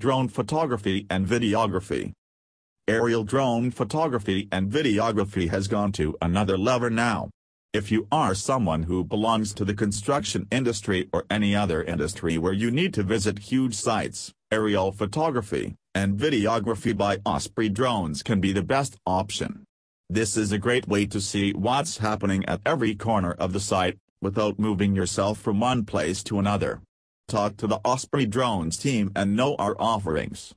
drone photography and videography. Aerial drone photography and videography has gone to another level now. If you are someone who belongs to the construction industry or any other industry where you need to visit huge sites, aerial photography and videography by Osprey drones can be the best option. This is a great way to see what's happening at every corner of the site, without moving yourself from one place to another. Talk to the Osprey Drones team and know our offerings.